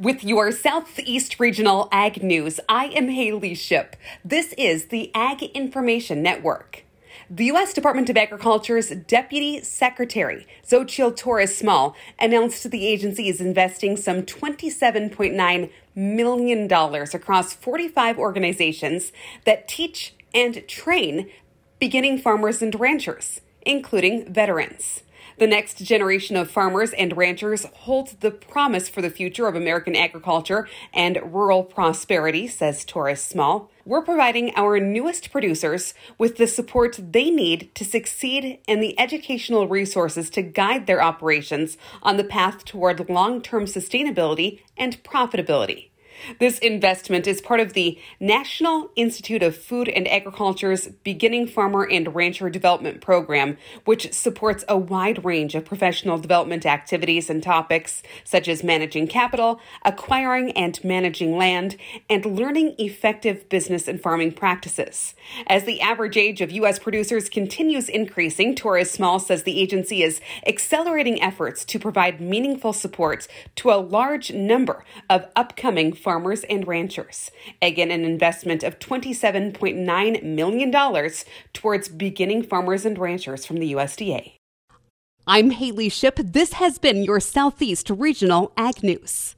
With your Southeast Regional Ag News, I am Haley Ship. This is the Ag Information Network. The U.S. Department of Agriculture's Deputy Secretary, Xochitl Torres Small, announced the agency is investing some $27.9 million across 45 organizations that teach and train beginning farmers and ranchers, including veterans. The next generation of farmers and ranchers holds the promise for the future of American agriculture and rural prosperity, says Torres Small. We're providing our newest producers with the support they need to succeed and the educational resources to guide their operations on the path toward long term sustainability and profitability. This investment is part of the National Institute of Food and Agriculture's Beginning Farmer and Rancher Development Program, which supports a wide range of professional development activities and topics such as managing capital, acquiring and managing land, and learning effective business and farming practices. As the average age of U.S. producers continues increasing, Torres Small says the agency is accelerating efforts to provide meaningful support to a large number of upcoming farmers farmers and ranchers. Again, an investment of $27.9 million towards beginning farmers and ranchers from the USDA. I'm Haley Ship. This has been your Southeast Regional Ag News.